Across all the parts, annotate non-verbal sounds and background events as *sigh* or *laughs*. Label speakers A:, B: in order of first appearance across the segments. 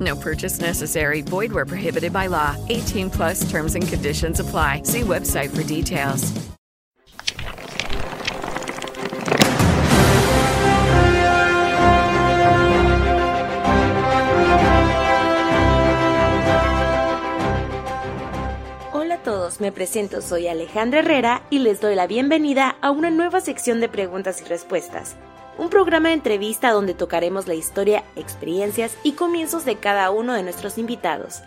A: No purchase necessary. Void where prohibited by law. 18 plus terms and conditions apply. See website for details.
B: Hola a todos, me presento, soy Alejandra Herrera y les doy la bienvenida a una nueva sección de preguntas y respuestas. Un programa de entrevista donde tocaremos la historia, experiencias y comienzos de cada uno de nuestros invitados.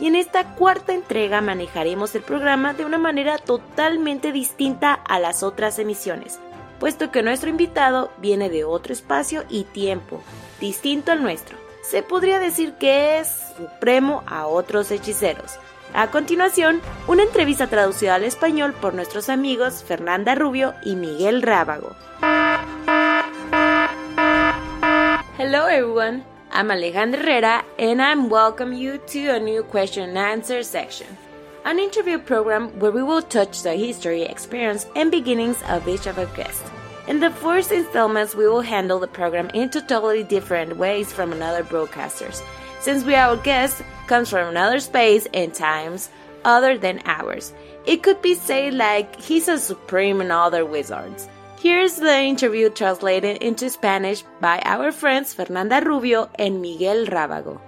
B: Y en esta cuarta entrega manejaremos el programa de una manera totalmente distinta a las otras emisiones, puesto que nuestro invitado viene de otro espacio y tiempo, distinto al nuestro. Se podría decir que es supremo a otros hechiceros. A continuación, una entrevista traducida al español por nuestros amigos Fernanda Rubio y Miguel Rábago. Hello everyone, I'm Alejandra Herrera and I'm welcome you to a new question and answer section. An interview program where we will touch the history, experience, and beginnings of each of our guests. In the first installments, we will handle the program in totally different ways from another broadcasters, since we our guest comes from another space and times other than ours. It could be said like he's a supreme in other wizards. Here's the interview translated into Spanish by our friends Fernanda Rubio and Miguel Rábago.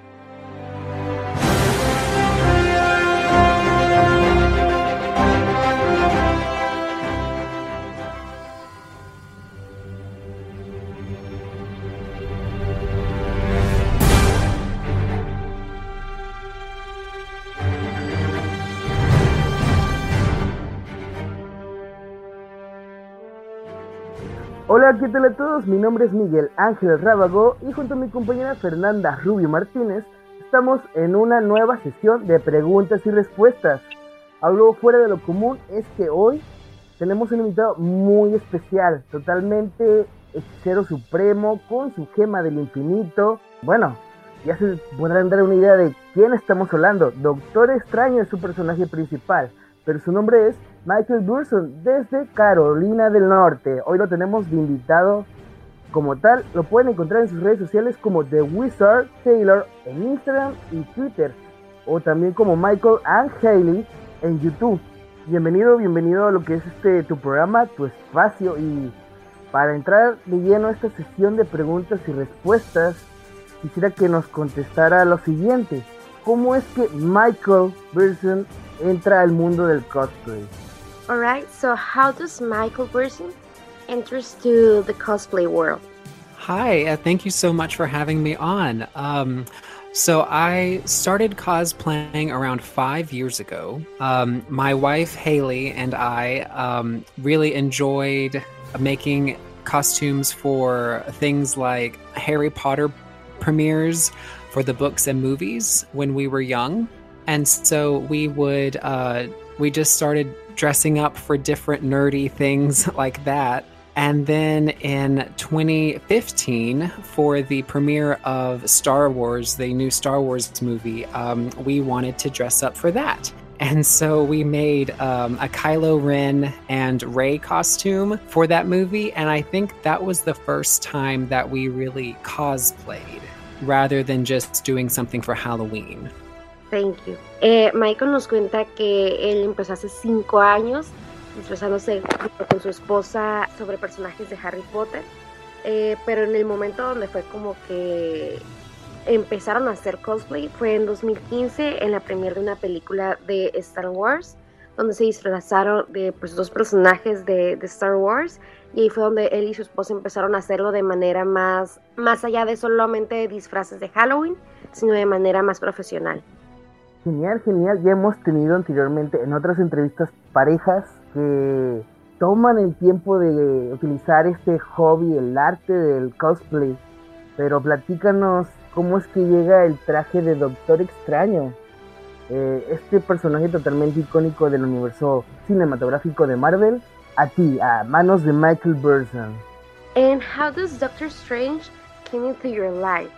C: Hola, ¿qué tal a todos? Mi nombre es Miguel Ángel Rábago y junto a mi compañera Fernanda Rubio Martínez estamos en una nueva sesión de preguntas y respuestas. Algo fuera de lo común es que hoy tenemos un invitado muy especial, totalmente hechicero supremo con su gema del infinito. Bueno, ya se podrán dar una idea de quién estamos hablando. Doctor Extraño es su personaje principal, pero su nombre es Michael Burson desde Carolina del Norte. Hoy lo tenemos de invitado como tal. Lo pueden encontrar en sus redes sociales como The Wizard Taylor en Instagram y Twitter. O también como Michael and Haley en YouTube. Bienvenido, bienvenido a lo que es este tu programa, tu espacio. Y para entrar de lleno a esta sesión de preguntas y respuestas, quisiera que nos contestara lo siguiente. ¿Cómo es que Michael Burson entra al mundo del cosplay?
D: Alright, so how does Michael Burson enters to the cosplay world?
E: Hi, uh, thank you so much for having me on. Um, so I started cosplaying around five years ago. Um, my wife Haley and I um, really enjoyed making costumes for things like Harry Potter premieres for the books and movies when we were young, and so we would uh, we just started dressing up for different nerdy things *laughs* like that. And then in 2015, for the premiere of Star Wars, the new Star Wars movie, um, we wanted to dress up for that. And so we made um, a Kylo Ren and Ray costume for that movie. And I think that was the first time that we really cosplayed rather than just doing something for Halloween.
D: Thank you. Eh, Michael nos cuenta que él empezó hace cinco años disfrazándose con su esposa sobre personajes de Harry Potter, eh, pero en el momento donde fue como que empezaron a hacer cosplay fue en 2015 en la premiere de una película de Star Wars donde se disfrazaron de pues, dos personajes de, de, Star Wars y ahí fue donde él y su esposa empezaron a hacerlo de manera más, más allá de solamente disfraces de Halloween, sino de manera más profesional.
C: Genial, genial. Ya hemos tenido anteriormente en otras entrevistas parejas que toman el tiempo de utilizar este hobby, el arte del cosplay. Pero platícanos cómo es que llega el traje de Doctor Extraño. Eh, este personaje totalmente icónico del universo cinematográfico de Marvel a ti, a manos de Michael Burson.
D: And how does Doctor Strange came into your life?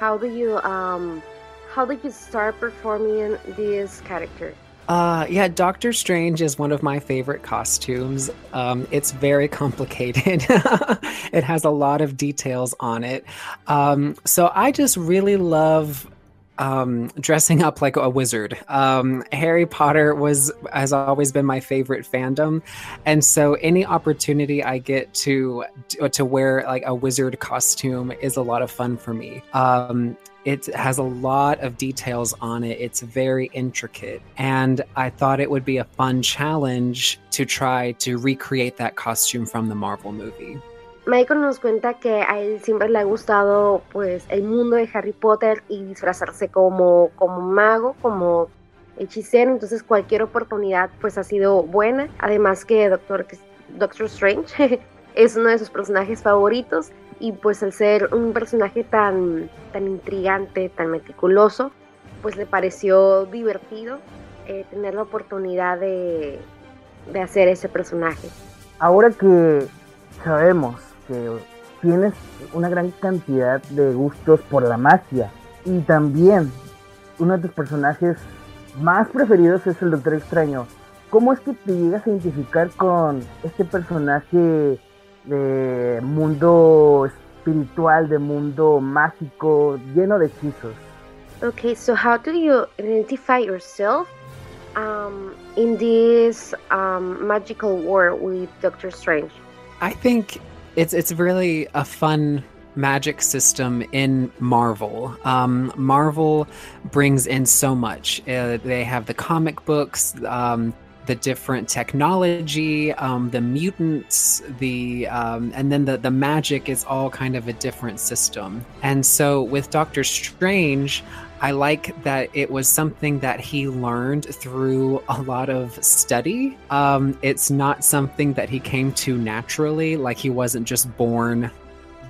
D: How do you um how did you start performing this character?
E: Uh, yeah, Doctor Strange is one of my favorite costumes. Um, it's very *laughs* complicated. *laughs* it has a lot of details on it. Um, so I just really love um, dressing up like a wizard. Um, Harry Potter was has always been my favorite fandom, and so any opportunity I get to to wear like a wizard costume is a lot of fun for me. Um, it has a lot of details on it. It's very intricate, and I thought it would be a fun challenge to try to recreate that costume from the Marvel movie.
D: Michael nos cuenta que a él siempre le ha gustado pues el mundo de Harry Potter y disfrazarse como, como mago, como hechicero, entonces cualquier oportunidad pues ha sido buena, además que Doctor, Doctor Strange *laughs* es uno de sus personajes favoritos. Y pues al ser un personaje tan, tan intrigante, tan meticuloso, pues le pareció divertido eh, tener la oportunidad de, de hacer ese personaje.
C: Ahora que sabemos que tienes una gran cantidad de gustos por la magia. Y también uno de tus personajes más preferidos es el Doctor Extraño. ¿Cómo es que te llegas a identificar con este personaje de mundo espiritual, de mundo mágico, lleno de hechizos?
D: Okay, so how do you identify yourself um, in this um, magical world with Doctor Strange?
E: I think it's it's really a fun magic system in Marvel. Um, Marvel brings in so much. Uh, they have the comic books, um, the different technology, um, the mutants, the um, and then the the magic is all kind of a different system. And so with Doctor Strange, I like that it was something that he learned through a lot of study. Um, it's not something that he came to naturally, like he wasn't just born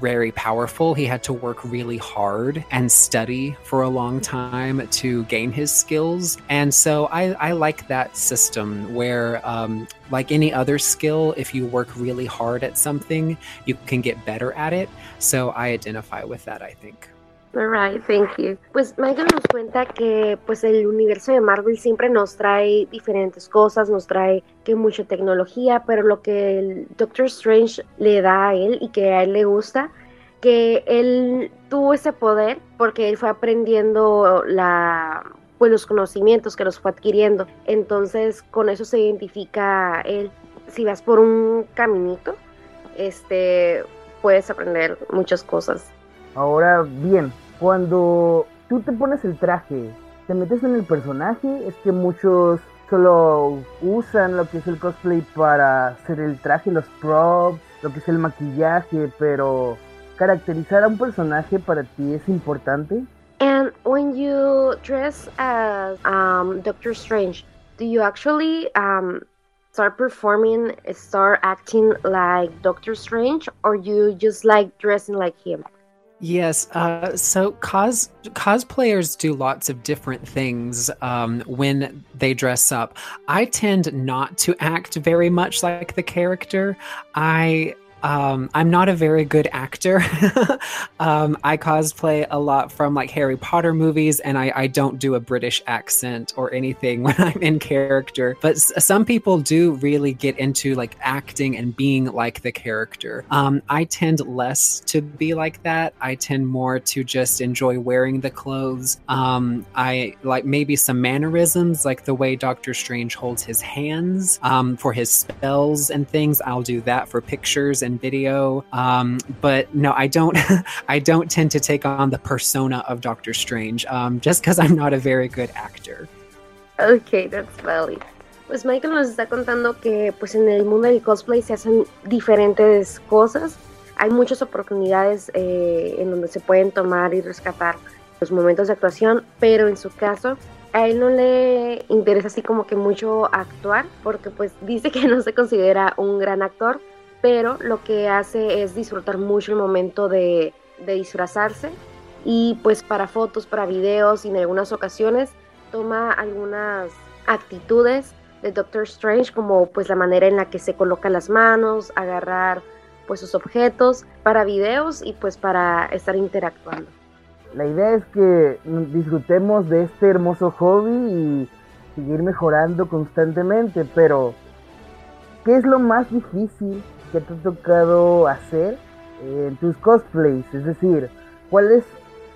E: very powerful. He had to work really hard and study for a long time to gain his skills. And so I, I like that system where, um, like any other skill, if you work really hard at something, you can get better at it. So I identify with that, I think.
D: Alright, thank you. Pues Michael nos cuenta que pues el universo de Marvel siempre nos trae diferentes cosas, nos trae que mucha tecnología, pero lo que el Doctor Strange le da a él y que a él le gusta, que él tuvo ese poder porque él fue aprendiendo la pues los conocimientos que los fue adquiriendo. Entonces, con eso se identifica él. Si vas por un caminito, este puedes aprender muchas cosas
C: Ahora bien, cuando tú te pones el traje, te metes en el personaje, es que muchos solo usan lo que es el cosplay para hacer el traje, los props, lo que es el maquillaje, pero caracterizar a un personaje para ti es importante.
D: And when you dress as um, Doctor Strange, do you actually um, start performing, start acting like Doctor Strange, or you just like dressing like him?
E: Yes. Uh, so cos cosplayers do lots of different things um, when they dress up. I tend not to act very much like the character. I um, I'm not a very good actor. *laughs* um, I cosplay a lot from like Harry Potter movies, and I, I, don't do a British accent or anything *laughs* when I'm in character. But s- some people do really get into like acting and being like the character. Um, I tend less to be like that. I tend more to just enjoy wearing the clothes. Um, I like maybe some mannerisms, like the way Doctor Strange holds his hands um, for his spells and things. I'll do that for pictures and video. Um, but no, I don't. *laughs* I don't tend to take on the persona of Doctor Strange, um, just because I'm not a very good actor.
D: Okay, that's valid. Pues Michael nos está contando que pues en el mundo del cosplay se hacen diferentes cosas. Hay muchas oportunidades eh, en donde se pueden tomar y rescatar los momentos de actuación, pero en su caso a él no le interesa así como que mucho actuar, porque pues dice que *laughs* no se considera un gran actor, pero lo que hace es disfrutar mucho el momento de, de disfrazarse y pues para fotos, para videos y en algunas ocasiones toma algunas actitudes de Doctor Strange como pues la manera en la que se coloca las manos, agarrar pues sus objetos para videos y pues para estar interactuando.
C: La idea es que disfrutemos de este hermoso hobby y seguir mejorando constantemente, pero ¿qué es lo más difícil que te ha tocado hacer en tus cosplays? Es decir, ¿cuál es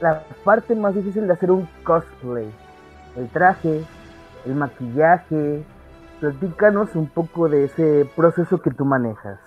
C: la parte más difícil de hacer un cosplay? ¿El traje? ¿El maquillaje? Platícanos un poco de ese proceso que tú manejas.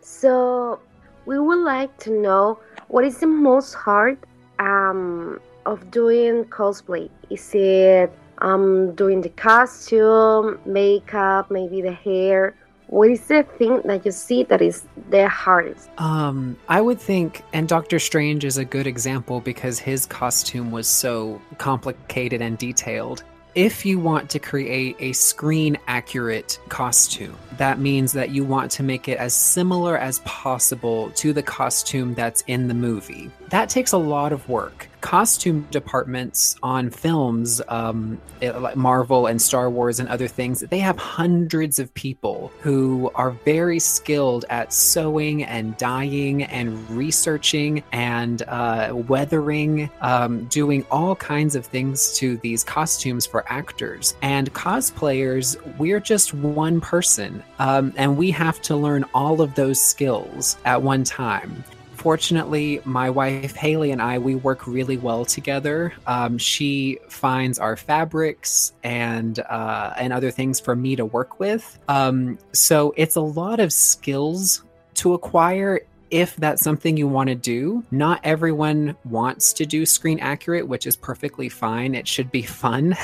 D: So, we would like to know what is the most hard um, of doing cosplay? Is it um, doing the costume, makeup, maybe the hair? What is the thing that you see that is the hardest?
E: Um, I would think, and Doctor Strange is a good example because his costume was so complicated and detailed. If you want to create a screen accurate costume, that means that you want to make it as similar as possible to the costume that's in the movie. That takes a lot of work. Costume departments on films, um, like Marvel and Star Wars and other things, they have hundreds of people who are very skilled at sewing and dyeing and researching and uh, weathering, um, doing all kinds of things to these costumes for actors. And cosplayers, we're just one person, um, and we have to learn all of those skills at one time fortunately my wife haley and i we work really well together. Um, she finds our fabrics and uh, and other things for me to work with. Um, so it's a lot of skills to acquire if that's something you want to do. Not everyone wants to do screen accurate, which is perfectly fine. It should be *laughs* fun.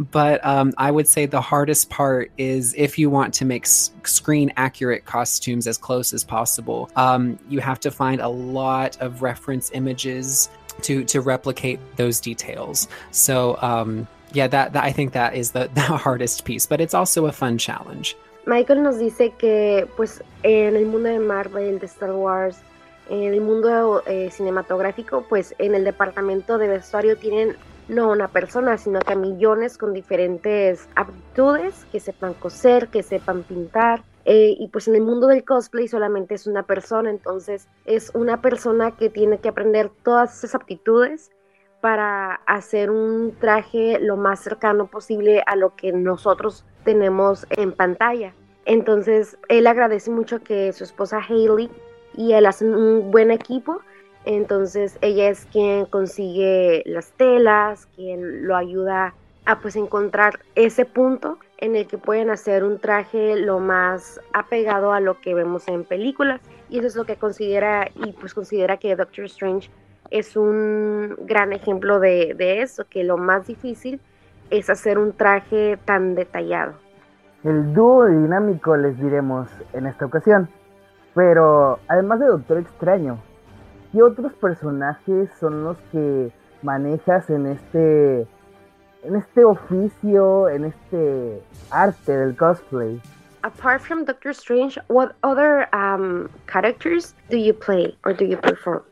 E: but um, I would say the hardest part is if you want to make s- screen accurate costumes as close as possible, um, you have to find a lot of reference images to to replicate those details. So um, yeah, that, that I think that is the, *laughs* the hardest piece, but it's also a fun challenge.
D: Michael nos dice que pues en el mundo de Marvel, de Star Wars, en el mundo eh, cinematográfico, pues en el departamento de vestuario tienen no una persona, sino que a millones con diferentes aptitudes, que sepan coser, que sepan pintar. eh, y pues en el mundo del cosplay solamente es una persona, entonces es una persona que tiene que aprender todas esas aptitudes para hacer un traje lo más cercano posible a lo que nosotros tenemos en pantalla. Entonces, él agradece mucho que su esposa Hailey y él hacen un buen equipo. Entonces, ella es quien consigue las telas, quien lo ayuda a pues encontrar ese punto en el que pueden hacer un traje lo más apegado a lo que vemos en películas. Y eso es lo que considera y pues considera que Doctor Strange es un gran ejemplo de, de eso, que lo más difícil es hacer un traje tan detallado.
C: El dúo dinámico les diremos en esta ocasión. Pero además de Doctor Extraño, ¿qué otros personajes son los que manejas en este en este oficio, en este arte del cosplay?
D: Apart from Doctor Strange, what other um, characters do you play or do you perform?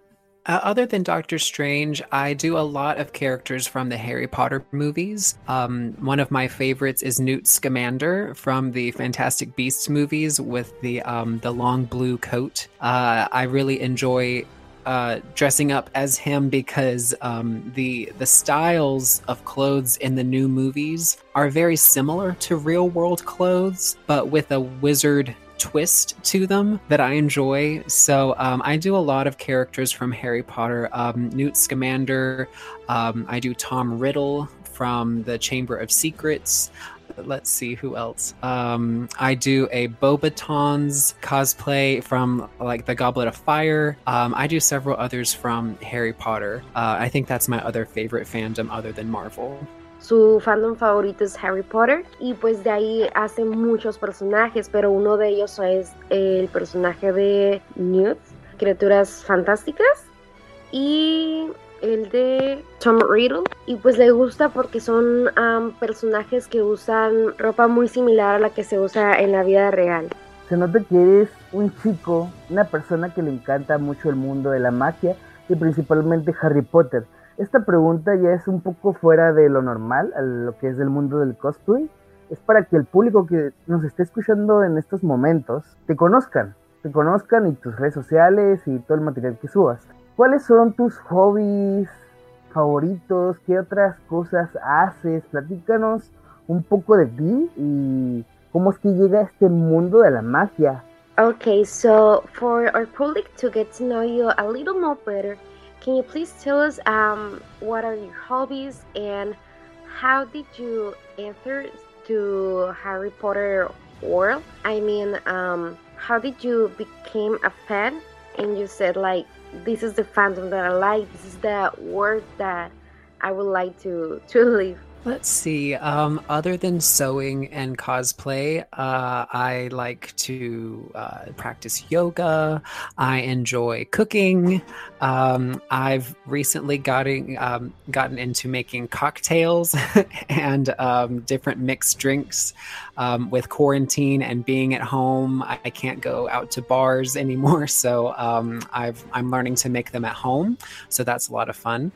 E: Uh, other than Doctor Strange, I do a lot of characters from the Harry Potter movies. Um, one of my favorites is Newt Scamander from the Fantastic Beasts movies with the um, the long blue coat. Uh, I really enjoy uh, dressing up as him because um, the the styles of clothes in the new movies are very similar to real world clothes, but with a wizard twist to them that I enjoy. So um, I do a lot of characters from Harry Potter. Um, Newt Scamander. Um, I do Tom Riddle from the Chamber of Secrets. Let's see who else. Um, I do a Bobatons cosplay from like the Goblet of Fire. Um, I do several others from Harry Potter. Uh, I think that's my other favorite fandom other than Marvel.
D: Su fandom favorito es Harry Potter y pues de ahí hace muchos personajes, pero uno de ellos es el personaje de Newt, criaturas fantásticas, y el de Tom Riddle y pues le gusta porque son personajes que usan ropa muy similar a la que se usa en la vida real.
C: Se nota que eres un chico, una persona que le encanta mucho el mundo de la magia y principalmente Harry Potter. Esta pregunta ya es un poco fuera de lo normal, a lo que es del mundo del cosplay. Es para que el público que nos esté escuchando en estos momentos te conozcan, te conozcan y tus redes sociales y todo el material que subas. ¿Cuáles son tus hobbies favoritos? ¿Qué otras cosas haces? Platícanos un poco de ti y cómo es que llega a este mundo de la magia.
D: Okay, so for our public to get to know you a little more better, can you please tell us um, what are your hobbies and how did you enter to Harry Potter world? I mean, um, how did you become a fan? And you said like this is the fandom that I like. This is the world that I would like to to live.
E: Let's see. Um, other than sewing and cosplay, uh, I like to uh, practice yoga. I enjoy cooking. Um, I've recently gotten um, gotten into making cocktails *laughs* and um, different mixed drinks. Um, with quarantine and being at home, I, can't go out to bars *laughs* anymore. So um, I've I'm learning to make them at home. So that's a lot of fun.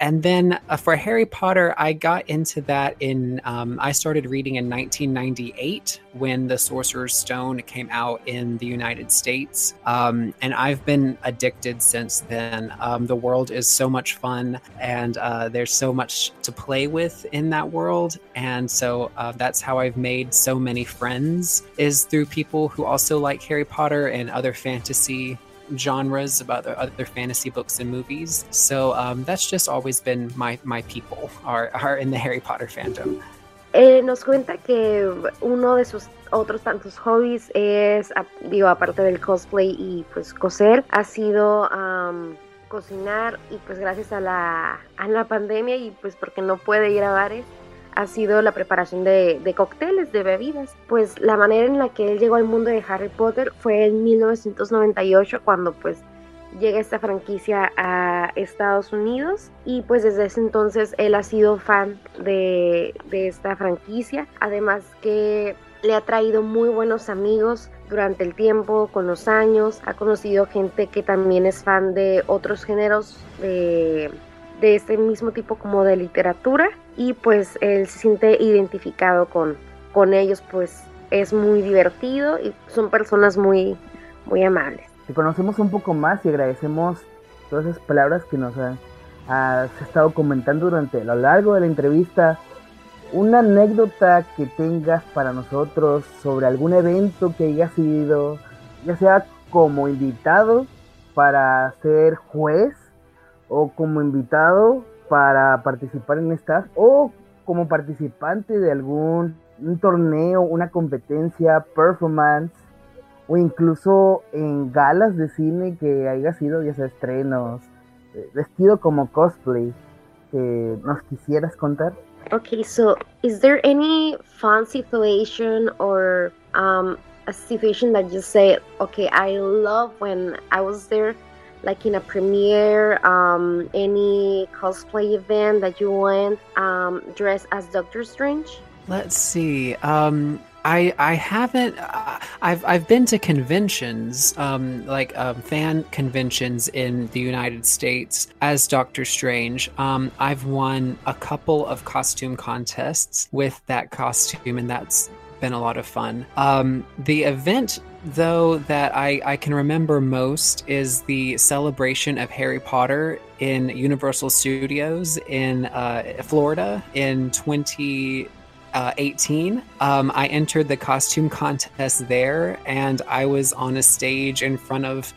E: And then uh, for Harry Potter, I got into that in, um, I started reading in 1998 when The Sorcerer's Stone came out in the United States. Um, and I've been addicted since then. Um, the world is so much fun and uh, there's so much to play with in that world. And so uh, that's how I've made so many friends is through people who also like Harry Potter and other fantasy genres about other fantasy books and movies. So um, that's just always been my, my people are, are in the Harry Potter fandom.
D: Eh, nos cuenta que uno de sus otros tantos hobbies es, digo, aparte del cosplay y pues coser, ha sido um, cocinar y pues gracias a la, a la pandemia y pues porque no puede ir a bares, ha sido la preparación de, de, cócteles, de bebidas. Pues la manera en la que él llegó al mundo de Harry Potter fue en 1998 cuando pues llega esta franquicia a Estados Unidos y pues desde ese entonces él ha sido fan de, de esta franquicia. Además que le ha traído muy buenos amigos durante el tiempo, con los años. Ha conocido gente que también es fan de otros géneros de de este mismo tipo como de literatura y pues él se siente identificado con, con ellos, pues es muy divertido y son personas muy, muy amables.
C: Te conocemos un poco más y agradecemos todas esas palabras que nos has estado comentando durante lo largo de la entrevista. Una anécdota que tengas para nosotros sobre algún evento que haya sido, ya sea como invitado para ser juez o como invitado para participar en estas o como participante de algún un torneo, una competencia, performance o incluso en galas de cine que haya sido ya sea estrenos, eh, vestido como cosplay que nos quisieras contar.
D: Okay, so is there any fun situation or um, a situation that you say, okay, I love when I was there like in a premiere, um, any cosplay event that you went um, dressed as Doctor Strange?
E: Let's see. Um, I I haven't. Uh, I've I've been to conventions, um, like um, fan conventions in the United States as Doctor Strange. Um, I've won a couple of costume contests with that costume, and that's been a lot of fun. Um, the event though, that I, I can remember most is the celebration of Harry Potter in Universal Studios in uh, Florida in 2018. Um, I entered the costume contest there, and I was on a stage in front of,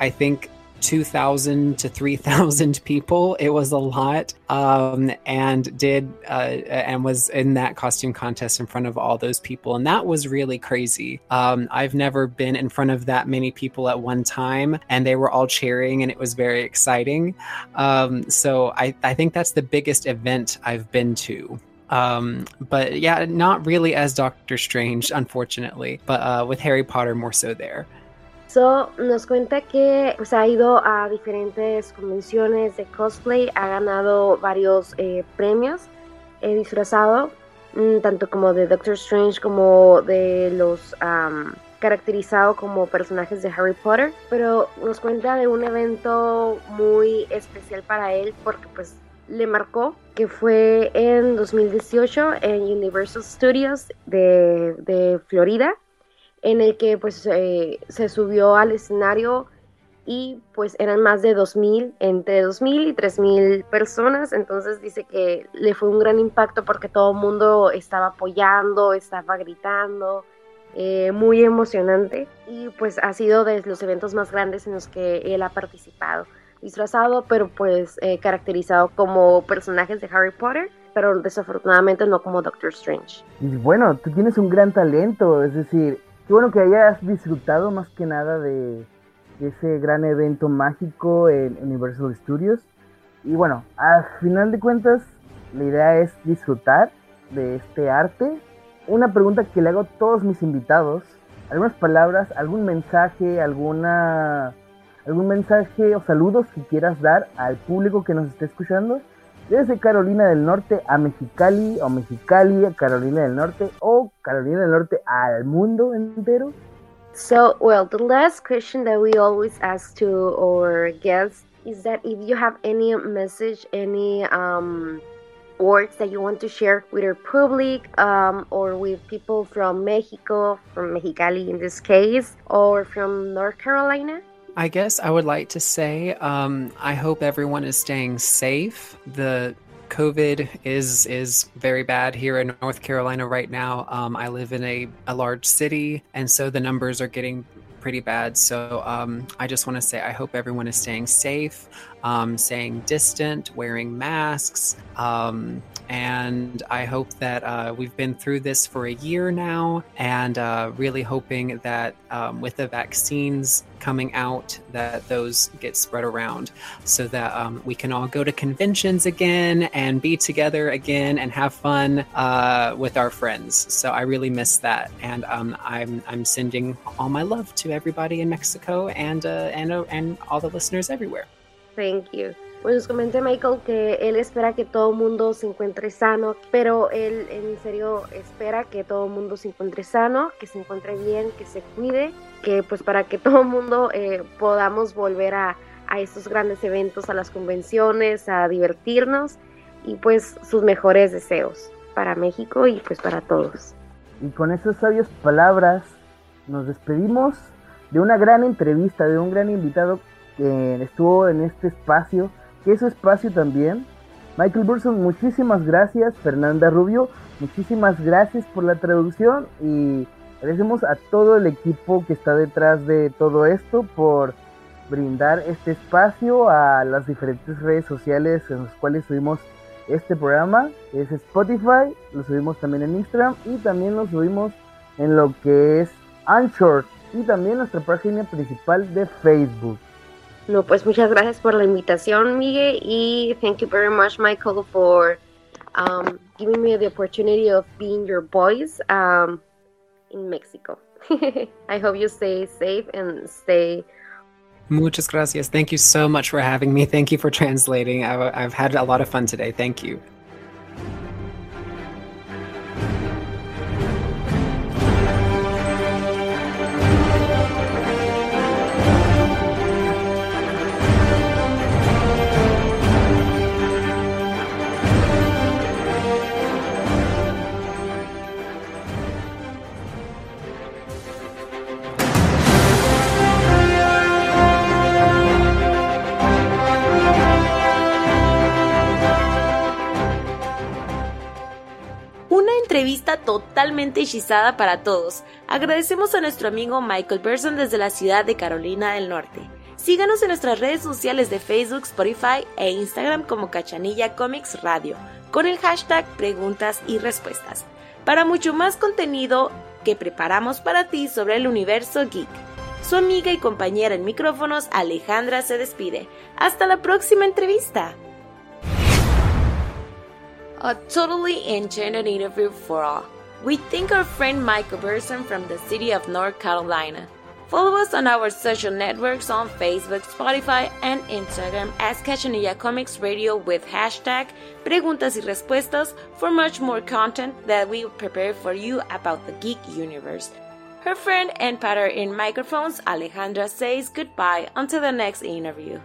E: I think, 2,000 to 3,000 *laughs* people. It was a lot. Um, and did, uh, and was in that costume contest in front of all those people. And that was really crazy. Um, I've never been in front of that many people at one time, and they were all cheering, and it was very exciting. Um, so I, I think that's the biggest event I've been to. Um, but yeah, not really as Doctor Strange, unfortunately, but uh, with Harry Potter more so there.
D: So, nos cuenta que pues, ha ido a diferentes convenciones de cosplay, ha ganado varios eh, premios, he disfrazado, mm, tanto como de Doctor Strange como de los um, caracterizado como personajes de Harry Potter, pero nos cuenta de un evento muy especial para él porque pues le marcó que fue en 2018 en Universal Studios de Florida en el que pues eh, se subió al escenario y pues eran más de 2.000, entre 2.000 y 3.000 personas, entonces dice que le fue un gran impacto porque todo el mundo estaba apoyando, estaba gritando, eh, muy emocionante. Y pues ha sido de los eventos más grandes en los que él ha participado, disfrazado pero pues eh, caracterizado como personajes de Harry Potter pero desafortunadamente no como Doctor Strange.
C: Y bueno, tú tienes un gran talento, es decir, Qué bueno que hayas disfrutado más que nada de, ese gran evento mágico en Universal Studios. Y bueno, al final de cuentas, la idea es disfrutar de este arte. Una pregunta que le hago a todos mis invitados. Algunas palabras, algún mensaje, alguna algún mensaje o saludos que quieras dar al público que nos esté escuchando desde Carolina del Norte a Mexicali o Mexicali a Carolina del Norte o Carolina del Norte al mundo entero?
D: So, well, the last question that we always ask to our guests is that if you have any message, any um, words that you want to share with our public um, or with people from Mexico, from Mexicali in this case, or from North Carolina?
E: I guess I would like to say um, I hope everyone is staying safe. The COVID is is very bad here in North Carolina right now. Um, I live in a, a large city, and so the numbers are getting pretty bad. So um, I just want to say I hope everyone is staying safe, um, distant, wearing masks. Um, and I hope that uh, we've been through this for a year now, and uh, really hoping that um, with the vaccines coming out, that those get spread around, so that um, we can all go to conventions again and be together again and have fun uh, with our friends. So I really miss that, and um, I'm I'm sending all my love to everybody in Mexico and uh, and uh, and all the listeners everywhere.
D: Thank you. Pues nos comenté Michael que él espera que todo mundo se encuentre sano, pero él en serio espera que todo mundo se encuentre sano, que se encuentre bien, que se cuide, que pues para que *laughs* todo mundo eh, podamos volver a, a estos grandes eventos, a las convenciones, a divertirnos y pues sus mejores deseos para México y pues para todos.
C: Y con esas sabias palabras nos despedimos de una gran entrevista, de un gran invitado que estuvo en este espacio que es su espacio también. Michael Burson, muchísimas gracias. Fernanda Rubio, muchísimas gracias por la traducción y agradecemos a todo el equipo que está detrás de todo esto por brindar este espacio a las diferentes redes sociales en las cuales subimos este programa. Es Spotify, lo subimos también en Instagram y también lo subimos en lo que es Anchor y también nuestra página principal de Facebook.
D: No, pues muchas gracias por la invitación, Miguel, y thank you very much, Michael, for um, giving me the opportunity of being your voice um, in Mexico. *laughs* I hope you stay safe and stay.
E: Muchas gracias. Thank you so much for having me. Thank you for translating. I've, I've had a lot of fun today. Thank you.
B: Totalmente hechizada para todos. Agradecemos a nuestro amigo Michael Berson desde la ciudad de Carolina del Norte. Síganos en nuestras redes sociales de Facebook, Spotify e Instagram como Cachanilla Comics Radio, con el hashtag Preguntas y Respuestas, para mucho más contenido que preparamos para ti sobre el universo geek. Su amiga y compañera en micrófonos, Alejandra, se despide. Hasta la próxima entrevista. A totally enchanted interview for all. We thank our friend Michael Burson from the city of North Carolina. Follow us on our social networks on Facebook, Spotify, and Instagram as Cachanilla Comics Radio with hashtag Preguntas y Respuestas for much more content that we prepare for you about the geek universe. Her friend and partner in microphones, Alejandra, says goodbye until the next interview.